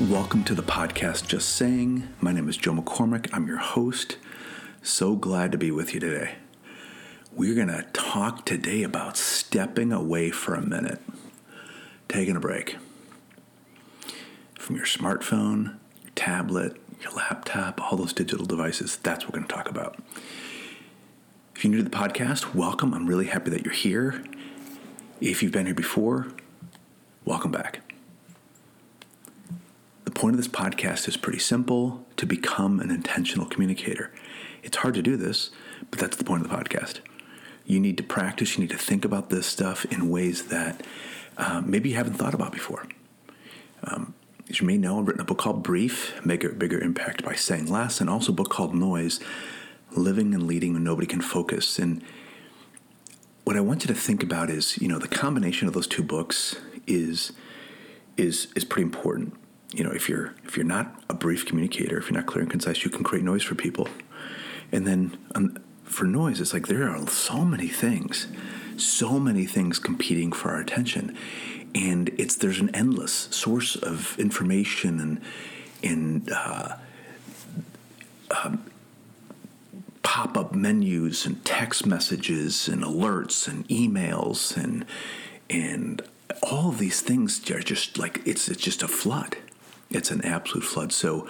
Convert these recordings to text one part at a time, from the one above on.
Welcome to the podcast Just Saying. My name is Joe McCormick. I'm your host. So glad to be with you today. We're going to talk today about stepping away for a minute, taking a break from your smartphone, your tablet, your laptop, all those digital devices. That's what we're going to talk about. If you're new to the podcast, welcome. I'm really happy that you're here. If you've been here before, welcome back. The point of this podcast is pretty simple to become an intentional communicator. It's hard to do this, but that's the point of the podcast. You need to practice, you need to think about this stuff in ways that um, maybe you haven't thought about before. Um, as you may know, I've written a book called Brief Make a Bigger Impact by Saying Less, and also a book called Noise Living and Leading When Nobody Can Focus. And what I want you to think about is, you know, the combination of those two books is is is pretty important you know, if you're if you're not a brief communicator, if you're not clear and concise, you can create noise for people. And then um, for noise, it's like there are so many things, so many things competing for our attention, and it's there's an endless source of information and and uh, um, pop up menus and text messages and alerts and emails and and all these things are just like it's it's just a flood it's an absolute flood. So,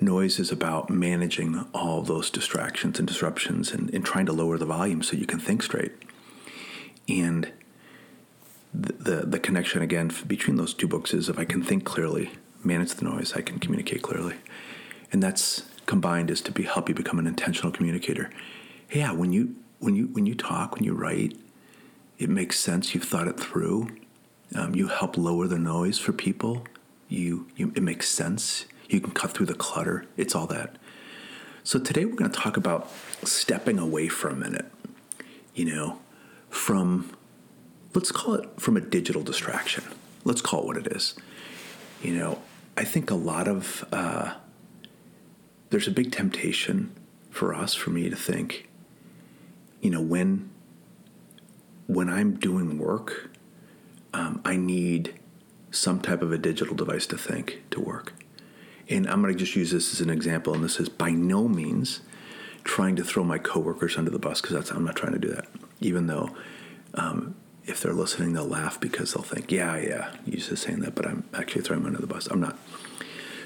noise is about managing all those distractions and disruptions and, and trying to lower the volume so you can think straight. And the, the, the connection again between those two books is if I can think clearly, manage the noise, I can communicate clearly. And that's combined is to be help you become an intentional communicator. Yeah, when you when you when you talk, when you write, it makes sense. You've thought it through. Um, you help lower the noise for people you, you it makes sense. You can cut through the clutter. It's all that. So today we're going to talk about stepping away for a minute. You know, from let's call it from a digital distraction. Let's call it what it is. You know, I think a lot of uh, there's a big temptation for us, for me to think, you know, when when I'm doing work, um, I need some type of a digital device to think to work. And I'm going to just use this as an example, and this is by no means trying to throw my coworkers under the bus because that's I'm not trying to do that. Even though um, if they're listening, they'll laugh because they'll think, "Yeah, yeah, you're just saying that," but I'm actually throwing them under the bus. I'm not.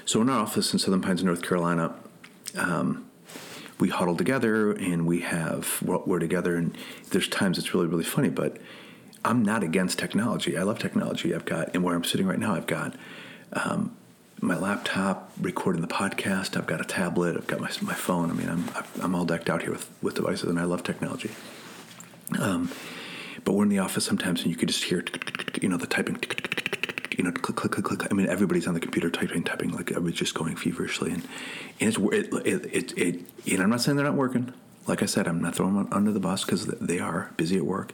So in our office in Southern Pines, North Carolina, um, we huddle together and we have we're together, and there's times it's really really funny, but I'm not against technology. I love technology. I've got, and where I'm sitting right now, I've got um, my laptop recording the podcast. I've got a tablet. I've got my, my phone. I mean, I'm, I'm all decked out here with, with devices, and I love technology. Um, but we're in the office sometimes, and you could just hear, you know, the typing, you know, click, click, click, click. I mean, everybody's on the computer typing, typing, like everybody's just going feverishly, and and it's it, it, it, it you know, I'm not saying they're not working. Like I said, I'm not throwing them under the bus because they are busy at work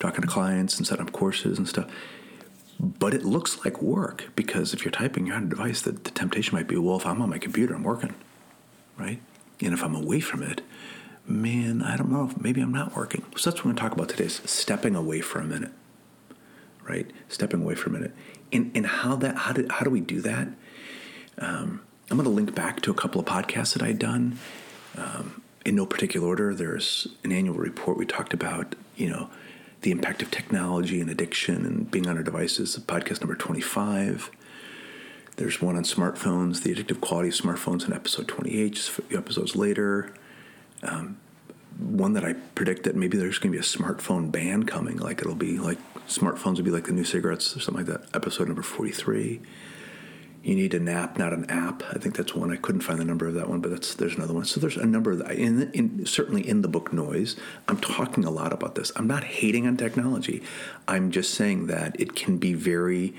talking to clients and setting up courses and stuff. But it looks like work because if you're typing, you're on a device, the, the temptation might be, well, if I'm on my computer, I'm working, right? And if I'm away from it, man, I don't know, maybe I'm not working. So that's what we're going to talk about today is stepping away for a minute, right? Stepping away for a minute. And, and how that, how do, how do we do that? Um, I'm going to link back to a couple of podcasts that I'd done. Um, in no particular order, there's an annual report we talked about, you know, the impact of technology and addiction and being on our devices, podcast number 25. There's one on smartphones, the addictive quality of smartphones in episode 28, just a few episodes later. Um, one that I predict that maybe there's going to be a smartphone ban coming, like it'll be like smartphones will be like the new cigarettes or something like that. Episode number 43 you need a nap, not an app. I think that's one. I couldn't find the number of that one, but that's there's another one. So there's a number of that. In, in, certainly in the book Noise, I'm talking a lot about this. I'm not hating on technology. I'm just saying that it can be very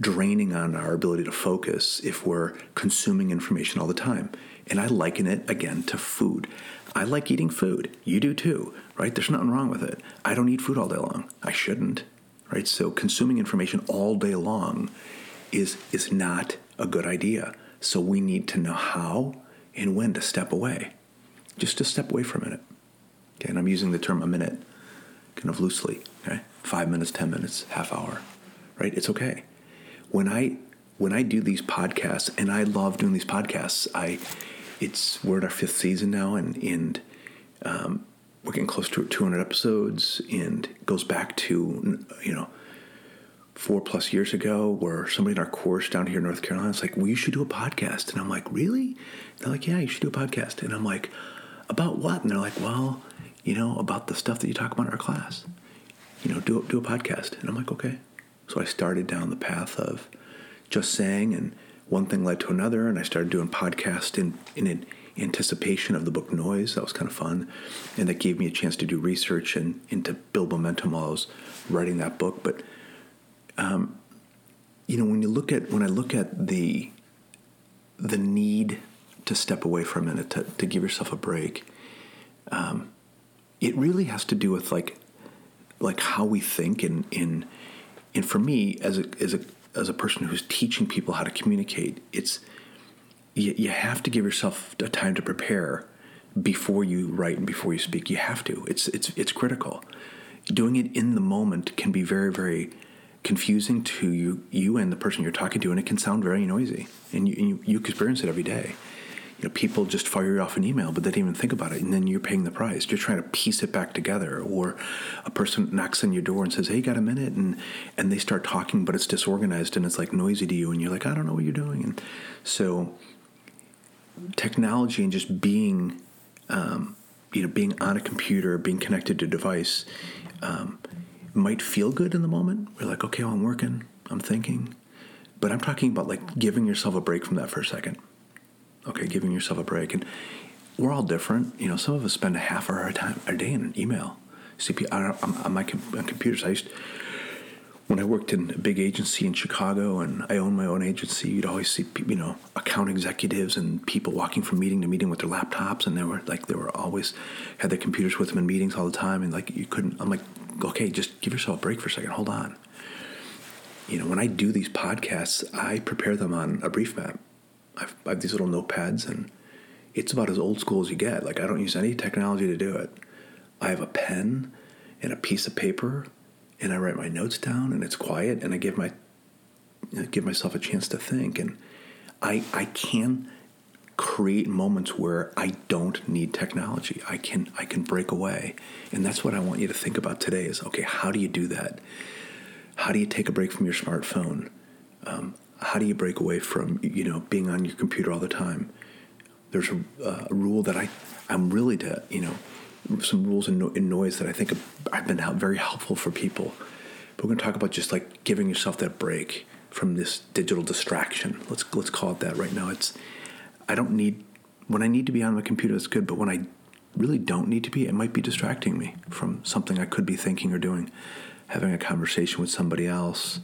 draining on our ability to focus if we're consuming information all the time. And I liken it again to food. I like eating food. You do too, right? There's nothing wrong with it. I don't eat food all day long. I shouldn't, right? So consuming information all day long is is not a good idea. So we need to know how and when to step away. Just to step away for a minute. Okay, and I'm using the term a minute kind of loosely. Okay? Five minutes, ten minutes, half hour. Right? It's okay. When I when I do these podcasts, and I love doing these podcasts, I it's we're in our fifth season now, and and um, we're getting close to 200 episodes, and goes back to you know four plus years ago where somebody in our course down here in North Carolina is like, well, you should do a podcast. And I'm like, really? They're like, yeah, you should do a podcast. And I'm like, about what? And they're like, well, you know, about the stuff that you talk about in our class. You know, do, do a podcast. And I'm like, okay. So I started down the path of just saying, and one thing led to another. And I started doing podcast in, in anticipation of the book Noise. That was kind of fun. And that gave me a chance to do research and, and to build momentum while I was writing that book. But um, you know, when you look at when I look at the the need to step away for a minute to, to give yourself a break, um, it really has to do with like like how we think and in and for me as a as a as a person who's teaching people how to communicate, it's you, you have to give yourself a time to prepare before you write and before you speak. You have to. It's it's it's critical. Doing it in the moment can be very very confusing to you, you and the person you're talking to, and it can sound very noisy. And you, and you, you experience it every day. You know, people just fire you off an email, but they didn't even think about it, and then you're paying the price. You're trying to piece it back together, or a person knocks on your door and says, "Hey, got a minute?" and and they start talking, but it's disorganized and it's like noisy to you, and you're like, "I don't know what you're doing." And so, technology and just being, um, you know, being on a computer, being connected to a device. Um, might feel good in the moment. We're like, okay, well, I'm working, I'm thinking. But I'm talking about like giving yourself a break from that for a second. Okay, giving yourself a break. And we're all different. You know, some of us spend a half hour a time a day in an email. See, on, my computers, I used when I worked in a big agency in Chicago and I owned my own agency, you'd always see you know account executives and people walking from meeting to meeting with their laptops, and they were like they were always had their computers with them in meetings all the time, and like you couldn't. I'm like, okay, just give yourself a break for a second. Hold on. You know, when I do these podcasts, I prepare them on a brief map. I've, I have these little notepads, and it's about as old school as you get. Like I don't use any technology to do it. I have a pen and a piece of paper and I write my notes down and it's quiet and I give my give myself a chance to think and I I can create moments where I don't need technology. I can I can break away. And that's what I want you to think about today is okay, how do you do that? How do you take a break from your smartphone? Um, how do you break away from you know being on your computer all the time? There's a, uh, a rule that I I'm really to you know some rules in, no- noise that I think I've been very helpful for people. But we're going to talk about just like giving yourself that break from this digital distraction. Let's let's call it that right now. It's I don't need when I need to be on my computer. It's good, but when I really don't need to be, it might be distracting me from something I could be thinking or doing. Having a conversation with somebody else,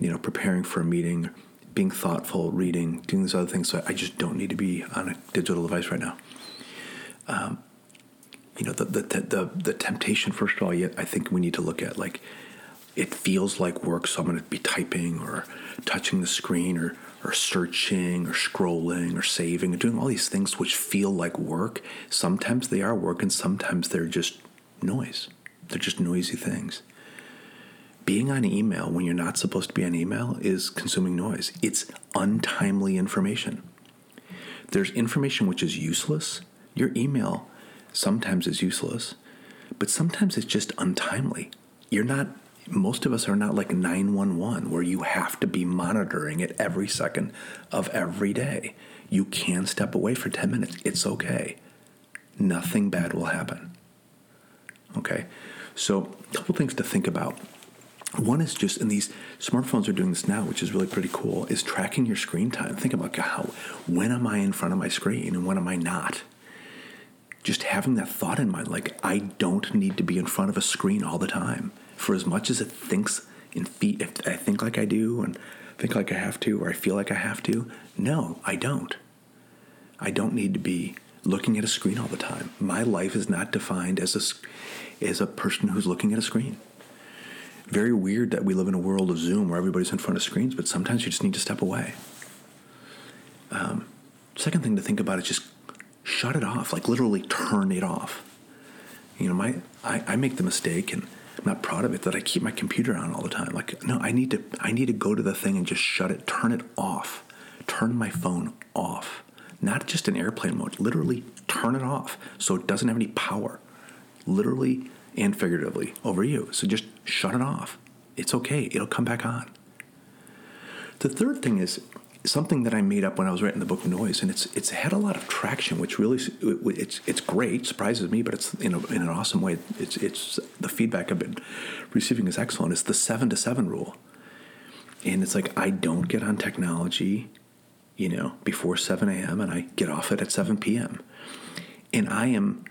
you know, preparing for a meeting, being thoughtful, reading, doing these other things. So I just don't need to be on a digital device right now. Um, you know the the the, the temptation first of all yet i think we need to look at like it feels like work so i'm going to be typing or touching the screen or or searching or scrolling or saving or doing all these things which feel like work sometimes they are work and sometimes they're just noise. They're just noisy things. Being on email when you're not supposed to be on email is consuming noise. It's untimely information. There's information which is useless. Your email sometimes is useless, but sometimes it's just untimely. You're not, most of us are not like 911 where you have to be monitoring it every second of every day. You can step away for 10 minutes. It's okay. Nothing bad will happen. Okay? So, a couple things to think about. One is just, and these smartphones are doing this now, which is really pretty cool, is tracking your screen time. Think about how, when am I in front of my screen and when am I not? just having that thought in mind like I don't need to be in front of a screen all the time. For as much as it thinks in feet, if I think like I do and think like I have to, or I feel like I have to, no, I don't. I don't need to be looking at a screen all the time. My life is not defined as a, as a person who's looking at a screen. Very weird that we live in a world of Zoom where everybody's in front of screens, but sometimes you just need to step away. Um, second thing to think about is just shut it off, like literally turn it off. You know, my I, I make the mistake, and I'm not proud of it that I keep my computer on all the time. Like, no, I need to I need to go to the thing and just shut it, turn it off. Turn my phone off. Not just in airplane mode, literally turn it off so it doesn't have any power. Literally and figuratively over you. So just shut it off. It's okay. It'll come back on. The third thing is something that I made up when I was writing the book Noise, and it's it's had a lot of traction, which really it's it's great, surprises me, but it's in, a, in an awesome way. It's it's the feedback I've been receiving is excellent. It's the seven to seven rule, and it's like I don't get on technology, you know, before seven a.m. and I get off it at seven p.m. And I am,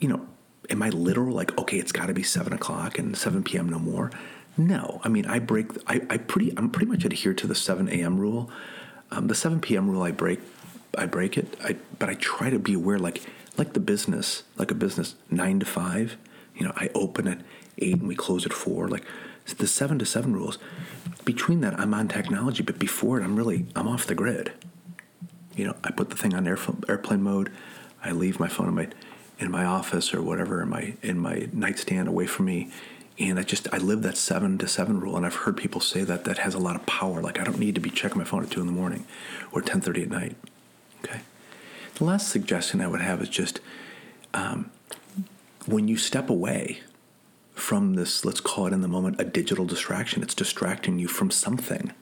you know, am I literal? Like okay, it's got to be seven o'clock and seven p.m. no more. No, I mean I break. I, I pretty. I'm pretty much adhere to the seven a.m. rule. Um, the seven p.m. rule, I break. I break it. I but I try to be aware, like like the business, like a business, nine to five. You know, I open at eight and we close at four. Like the seven to seven rules. Between that, I'm on technology, but before it, I'm really I'm off the grid. You know, I put the thing on airplane mode. I leave my phone in my in my office or whatever in my in my nightstand away from me and I just I live that seven to seven rule, and I've heard people say that that has a lot of power. Like I don't need to be checking my phone at two in the morning or ten thirty at night. Okay. The last suggestion I would have is just um, when you step away from this, let's call it in the moment a digital distraction. It's distracting you from something.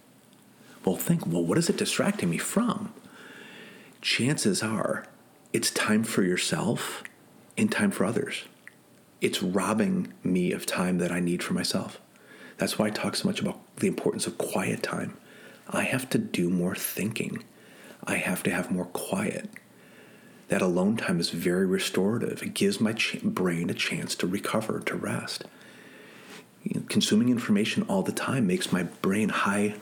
Well, think, well, what is it distracting me from? Chances are it's time for yourself and time for others it's robbing me of time that I need for myself. That's why I talk so much about the importance of quiet time. I have to do more thinking. I have to have more quiet. That alone time is very restorative. It gives my ch- brain a chance to recover, to rest. You know, consuming information all the time makes my brain high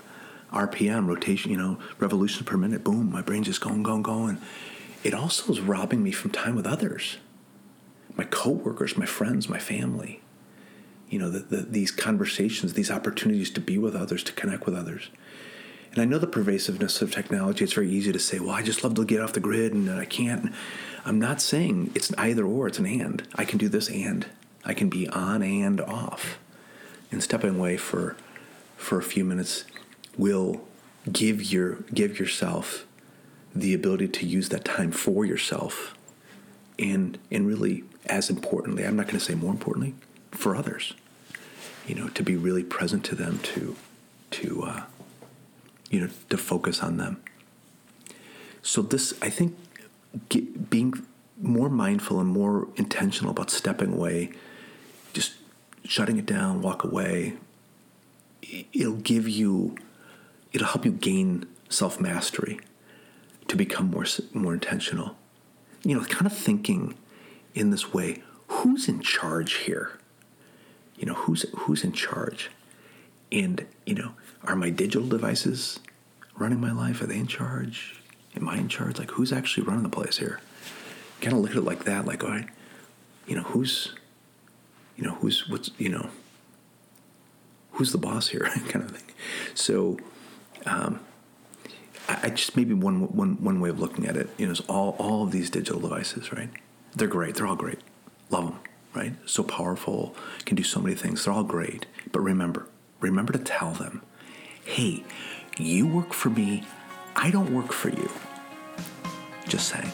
RPM, rotation, you know, revolutions per minute. Boom, my brain's just going, going, going. It also is robbing me from time with others my coworkers, my friends, my family. You know, the, the, these conversations, these opportunities to be with others, to connect with others. And I know the pervasiveness of technology. It's very easy to say, well, I just love to get off the grid and I can't. I'm not saying it's either or, it's an and. I can do this and. I can be on and off. And stepping away for for a few minutes will give your give yourself the ability to use that time for yourself and and really as importantly, I'm not going to say more importantly, for others. You know, to be really present to them, to to uh, you know, to focus on them. So this, I think, get, being more mindful and more intentional about stepping away, just shutting it down, walk away. It'll give you, it'll help you gain self mastery, to become more more intentional. You know, kind of thinking in this way, who's in charge here? You know, who's who's in charge? And, you know, are my digital devices running my life? Are they in charge? Am I in charge? Like who's actually running the place here? Kind of look at it like that, like, all right, you know, who's you know, who's what's you know, who's the boss here, kind of thing. So um, I, just maybe one one one way of looking at it, you know, is all all of these digital devices, right? They're great. They're all great. Love them, right? So powerful, can do so many things. They're all great. But remember, remember to tell them, hey, you work for me, I don't work for you. Just saying.